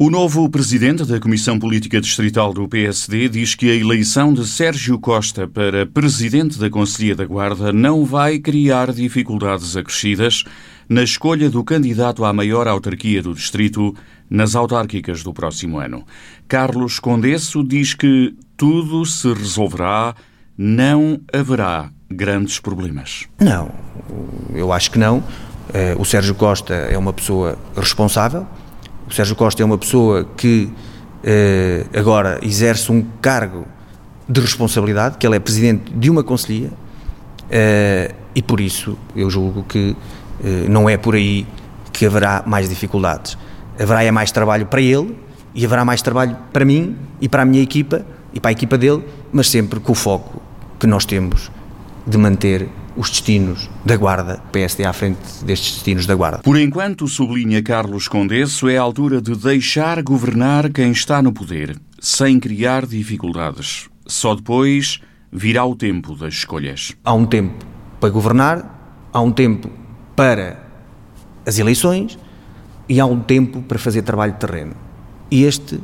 O novo presidente da Comissão Política Distrital do PSD diz que a eleição de Sérgio Costa para presidente da Conselhia da Guarda não vai criar dificuldades acrescidas na escolha do candidato à maior autarquia do distrito nas autárquicas do próximo ano. Carlos Condesso diz que tudo se resolverá, não haverá grandes problemas. Não, eu acho que não. Eh, o Sérgio Costa é uma pessoa responsável o Sérgio Costa é uma pessoa que eh, agora exerce um cargo de responsabilidade, que ele é presidente de uma conselhia, eh, e por isso eu julgo que eh, não é por aí que haverá mais dificuldades. Haverá é mais trabalho para ele e haverá mais trabalho para mim e para a minha equipa e para a equipa dele, mas sempre com o foco que nós temos de manter os destinos da Guarda, PSD à frente destes destinos da Guarda. Por enquanto, sublinha Carlos Condesso, é a altura de deixar governar quem está no poder, sem criar dificuldades. Só depois virá o tempo das escolhas. Há um tempo para governar, há um tempo para as eleições e há um tempo para fazer trabalho de terreno. E este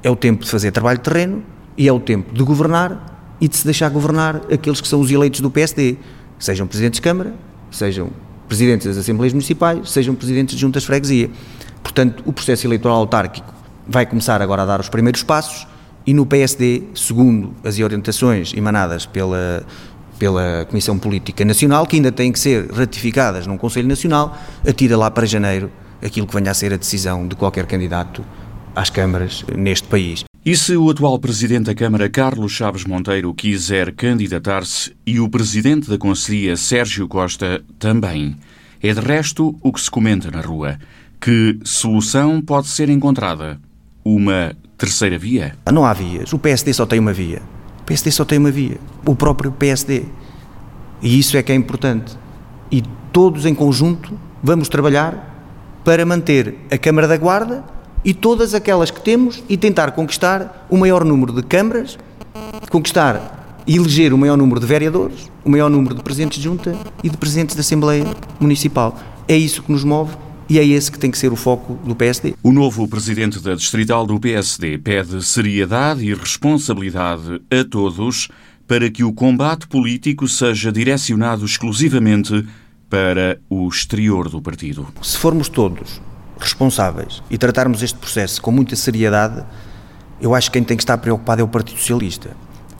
é o tempo de fazer trabalho de terreno e é o tempo de governar e de se deixar governar aqueles que são os eleitos do PSD sejam presidentes de Câmara, sejam presidentes das Assembleias Municipais, sejam presidentes de juntas de freguesia. Portanto, o processo eleitoral autárquico vai começar agora a dar os primeiros passos e no PSD, segundo as orientações emanadas pela, pela Comissão Política Nacional, que ainda têm que ser ratificadas num Conselho Nacional, atira lá para janeiro aquilo que venha a ser a decisão de qualquer candidato às câmaras neste país. E se o atual presidente da Câmara, Carlos Chaves Monteiro, quiser candidatar-se e o presidente da Conselhia, Sérgio Costa, também? É de resto o que se comenta na rua. Que solução pode ser encontrada? Uma terceira via? Não há vias. O PSD só tem uma via. O PSD só tem uma via. O próprio PSD. E isso é que é importante. E todos em conjunto vamos trabalhar para manter a Câmara da Guarda e todas aquelas que temos e tentar conquistar o maior número de câmaras, conquistar e eleger o maior número de vereadores, o maior número de presidentes de junta e de presidentes da Assembleia Municipal. É isso que nos move e é esse que tem que ser o foco do PSD. O novo presidente da Distrital do PSD pede seriedade e responsabilidade a todos para que o combate político seja direcionado exclusivamente para o exterior do partido. Se formos todos responsáveis e tratarmos este processo com muita seriedade, eu acho que quem tem que estar preocupado é o Partido Socialista.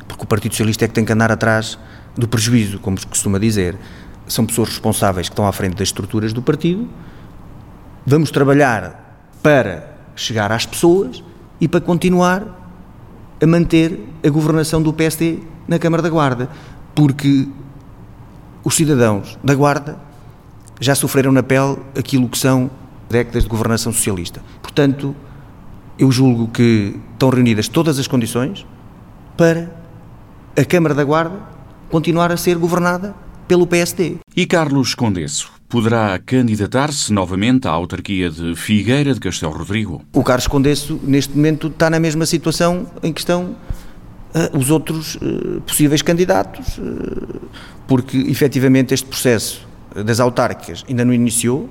Porque o Partido Socialista é que tem que andar atrás do prejuízo, como se costuma dizer. São pessoas responsáveis que estão à frente das estruturas do partido. Vamos trabalhar para chegar às pessoas e para continuar a manter a governação do PSD na Câmara da Guarda. Porque os cidadãos da Guarda já sofreram na pele aquilo que são décadas de governação socialista. Portanto, eu julgo que estão reunidas todas as condições para a Câmara da Guarda continuar a ser governada pelo PSD. E Carlos Condesso poderá candidatar-se novamente à autarquia de Figueira de Castelo Rodrigo? O Carlos Condesso, neste momento, está na mesma situação em que estão uh, os outros uh, possíveis candidatos, uh, porque efetivamente este processo das autárquicas ainda não iniciou,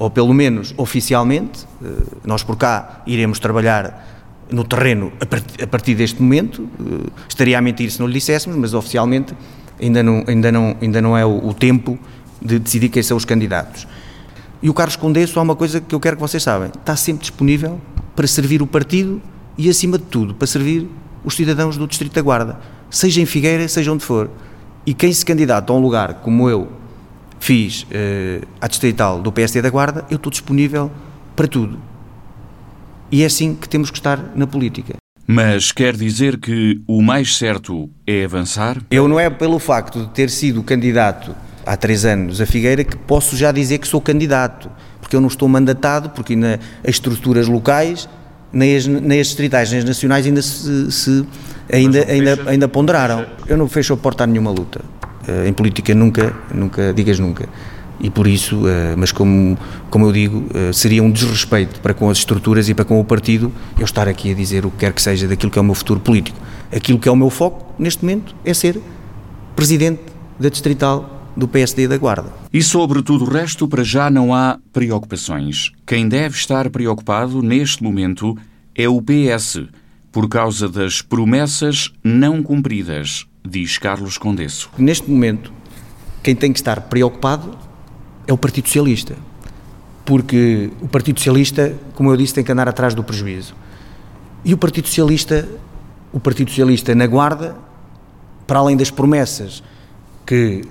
ou pelo menos oficialmente, eh, nós por cá iremos trabalhar no terreno a partir deste momento, eh, estaria a mentir se não lhe disséssemos, mas oficialmente ainda não, ainda não, ainda não é o, tempo de decidir quem são os candidatos. E o Carlos Condesso, há uma coisa que eu quero que vocês saibam, está sempre disponível para servir o partido e, acima de tudo, para servir os cidadãos do Distrito da Guarda, seja em Figueira, seja onde for. E quem se candidata a um lugar como eu, fiz uh, à distrital do PSD da Guarda, eu estou disponível para tudo. E é assim que temos que estar na política. Mas quer dizer que o mais certo é avançar? Eu não é pelo facto de ter sido candidato há três anos a Figueira que posso já dizer que sou candidato, porque eu não estou mandatado, porque na, as estruturas locais, nem as, nem as distritais, nem as nacionais ainda se, se ainda, ainda, ainda ponderaram. Eu não fecho a porta a nenhuma luta. Eh, em política nunca, nunca digas nunca. E por isso, eh, mas como, como eu digo, eh, seria um desrespeito para com as estruturas e para com o partido eu estar aqui a dizer o que quer que seja daquilo que é o meu futuro político. Aquilo que é o meu foco, neste momento, é ser presidente da Distrital do PSD da Guarda. E sobre tudo o resto, para já não há preocupações. Quem deve estar preocupado neste momento é o PS, por causa das promessas não cumpridas, diz Carlos Condesso. Neste momento, quem tem que estar preocupado é o Partido Socialista. Porque o Partido Socialista, como eu disse, tem que andar atrás do prejuízo. E o Partido Socialista, o Partido Socialista na Guarda, para além das promessas que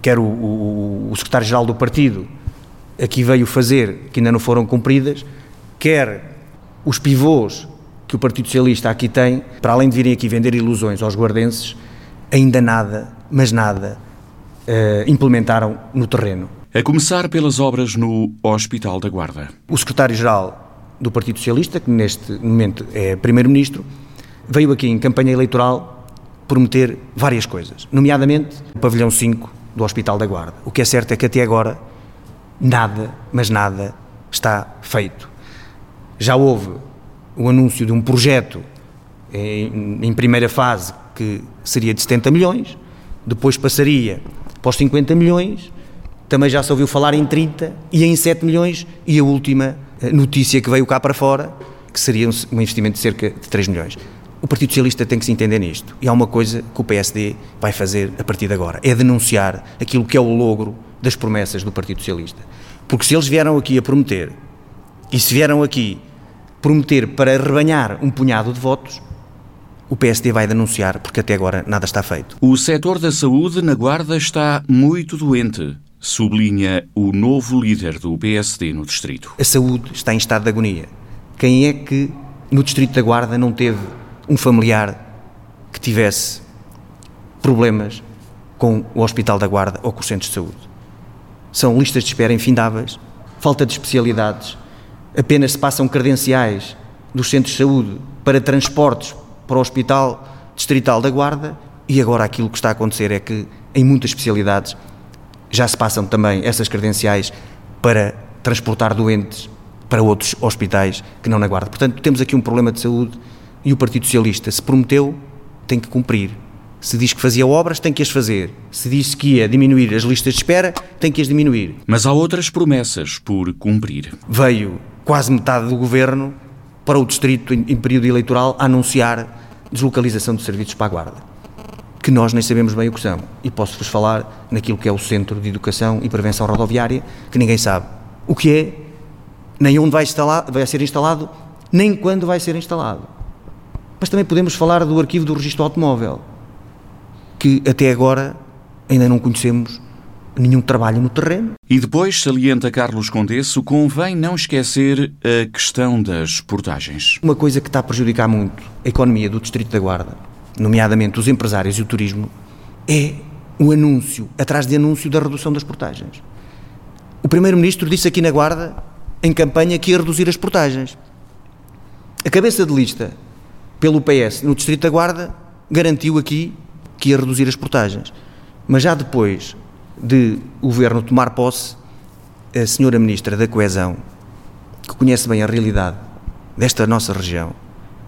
quer o, o, o secretário-geral do partido aqui veio fazer, que ainda não foram cumpridas, quer os pivôs que o Partido Socialista aqui tem, para além de virem aqui vender ilusões aos guardenses, ainda nada, mas nada, uh, implementaram no terreno. A começar pelas obras no Hospital da Guarda. O secretário-geral do Partido Socialista, que neste momento é primeiro-ministro, veio aqui em campanha eleitoral prometer várias coisas, nomeadamente o pavilhão 5 do Hospital da Guarda. O que é certo é que até agora nada, mas nada está feito. Já houve o anúncio de um projeto em, em, primeira fase que seria de 70 milhões, depois passaria para os 50 milhões, também já se ouviu falar em 30 e em 7 milhões, e a última eh, notícia que veio cá para fora, que seria um investimento de cerca de 3 milhões. O Partido Socialista tem que se entender nisto. E há uma coisa que o PSD vai fazer a partir de agora: é denunciar aquilo que é o logro das promessas do Partido Socialista. Porque se eles vieram aqui a prometer, e se vieram aqui prometer para rebanhar um punhado de votos, o PSD vai denunciar, porque até agora nada está feito. O setor da saúde na Guarda está muito doente, sublinha o novo líder do PSD no distrito. A saúde está em estado de agonia. Quem é que no distrito da Guarda não teve um familiar que tivesse problemas com o Hospital da Guarda ou com os centros de saúde. São listas de espera infindáveis, falta de especialidades, apenas se passam credenciais dos centros de saúde para transportes para o Hospital Distrital da Guarda e agora aquilo que está a acontecer é que em muitas especialidades já se passam também essas credenciais para transportar doentes para outros hospitais que não na Guarda. Portanto, temos aqui um problema de saúde e o Partido Socialista se prometeu, tem que cumprir. Se diz que fazia obras, tem que as fazer. Se disse que ia diminuir as listas de espera, tem que as diminuir. Mas há outras promessas por cumprir. Veio quase metade do governo para o distrito em, período eleitoral anunciar deslocalização de serviços para a Guarda, que nós nem sabemos bem o que são. E posso-vos falar naquilo que é o Centro de Educação e Prevenção Rodoviária, que ninguém sabe o que é, nem onde vai, instalar, vai ser instalado, nem quando vai ser instalado. Mas também podemos falar do arquivo do registro automóvel, que até agora ainda não conhecemos nenhum trabalho no terreno. E depois, salienta Carlos Condesso, convém não esquecer a questão das portagens. Uma coisa que está a prejudicar muito a economia do Distrito da Guarda, nomeadamente os empresários e o turismo, é o anúncio, atrás de anúncio da redução das portagens. O Primeiro-Ministro disse aqui na Guarda, em campanha, que ia reduzir as portagens. A cabeça de lista pelo PS no Distrito da Guarda, garantiu aqui que ia reduzir as portagens. Mas já depois de o governo tomar posse, a senhora Ministra da Coesão, que conhece bem a realidade desta nossa região,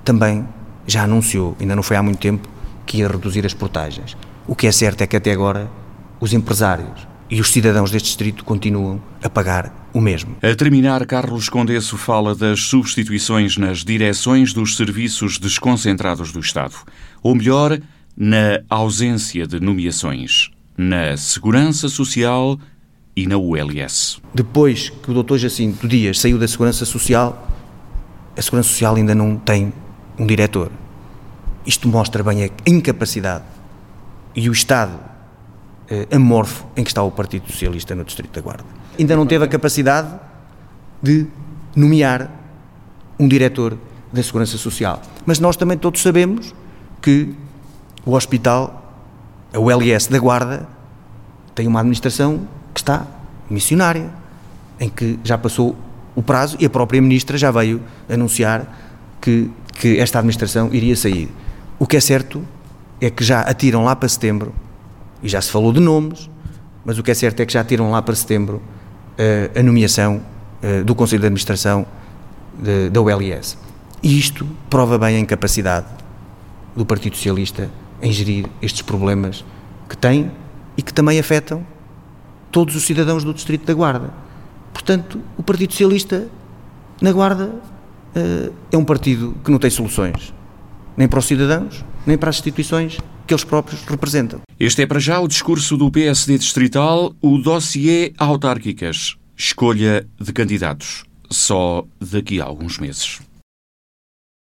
também já anunciou, ainda não foi há muito tempo, que ia reduzir as portagens. O que é certo é que até agora os empresários e os cidadãos deste distrito continuam a pagar o mesmo. A terminar, Carlos Condesso fala das substituições nas direções dos serviços desconcentrados do Estado. Ou melhor, na ausência de nomeações na Segurança Social e na ULS. Depois que o Dr. Jacinto Dias saiu da Segurança Social, a Segurança Social ainda não tem um diretor. Isto mostra bem a incapacidade e o estado eh, amorfo em que está o Partido Socialista no Distrito da Guarda. Ainda não teve a capacidade de nomear um diretor da Segurança Social. Mas nós também todos sabemos que o hospital, a ULS da Guarda, tem uma administração que está missionária, em que já passou o prazo e a própria ministra já veio anunciar que, que esta administração iria sair. O que é certo é que já atiram lá para setembro e já se falou de nomes, mas o que é certo é que já tiram lá para setembro uh, a nomeação uh, do Conselho de Administração de, da ULS. E isto prova bem a incapacidade do Partido Socialista em gerir estes problemas que tem e que também afetam todos os cidadãos do Distrito da Guarda. Portanto, o Partido Socialista na Guarda uh, é um partido que não tem soluções, nem para os cidadãos, nem para as instituições que eles próprios representam. Este é para já o discurso do PSD Distrital, o dossiê autárquicas. Escolha de candidatos. Só daqui a alguns meses.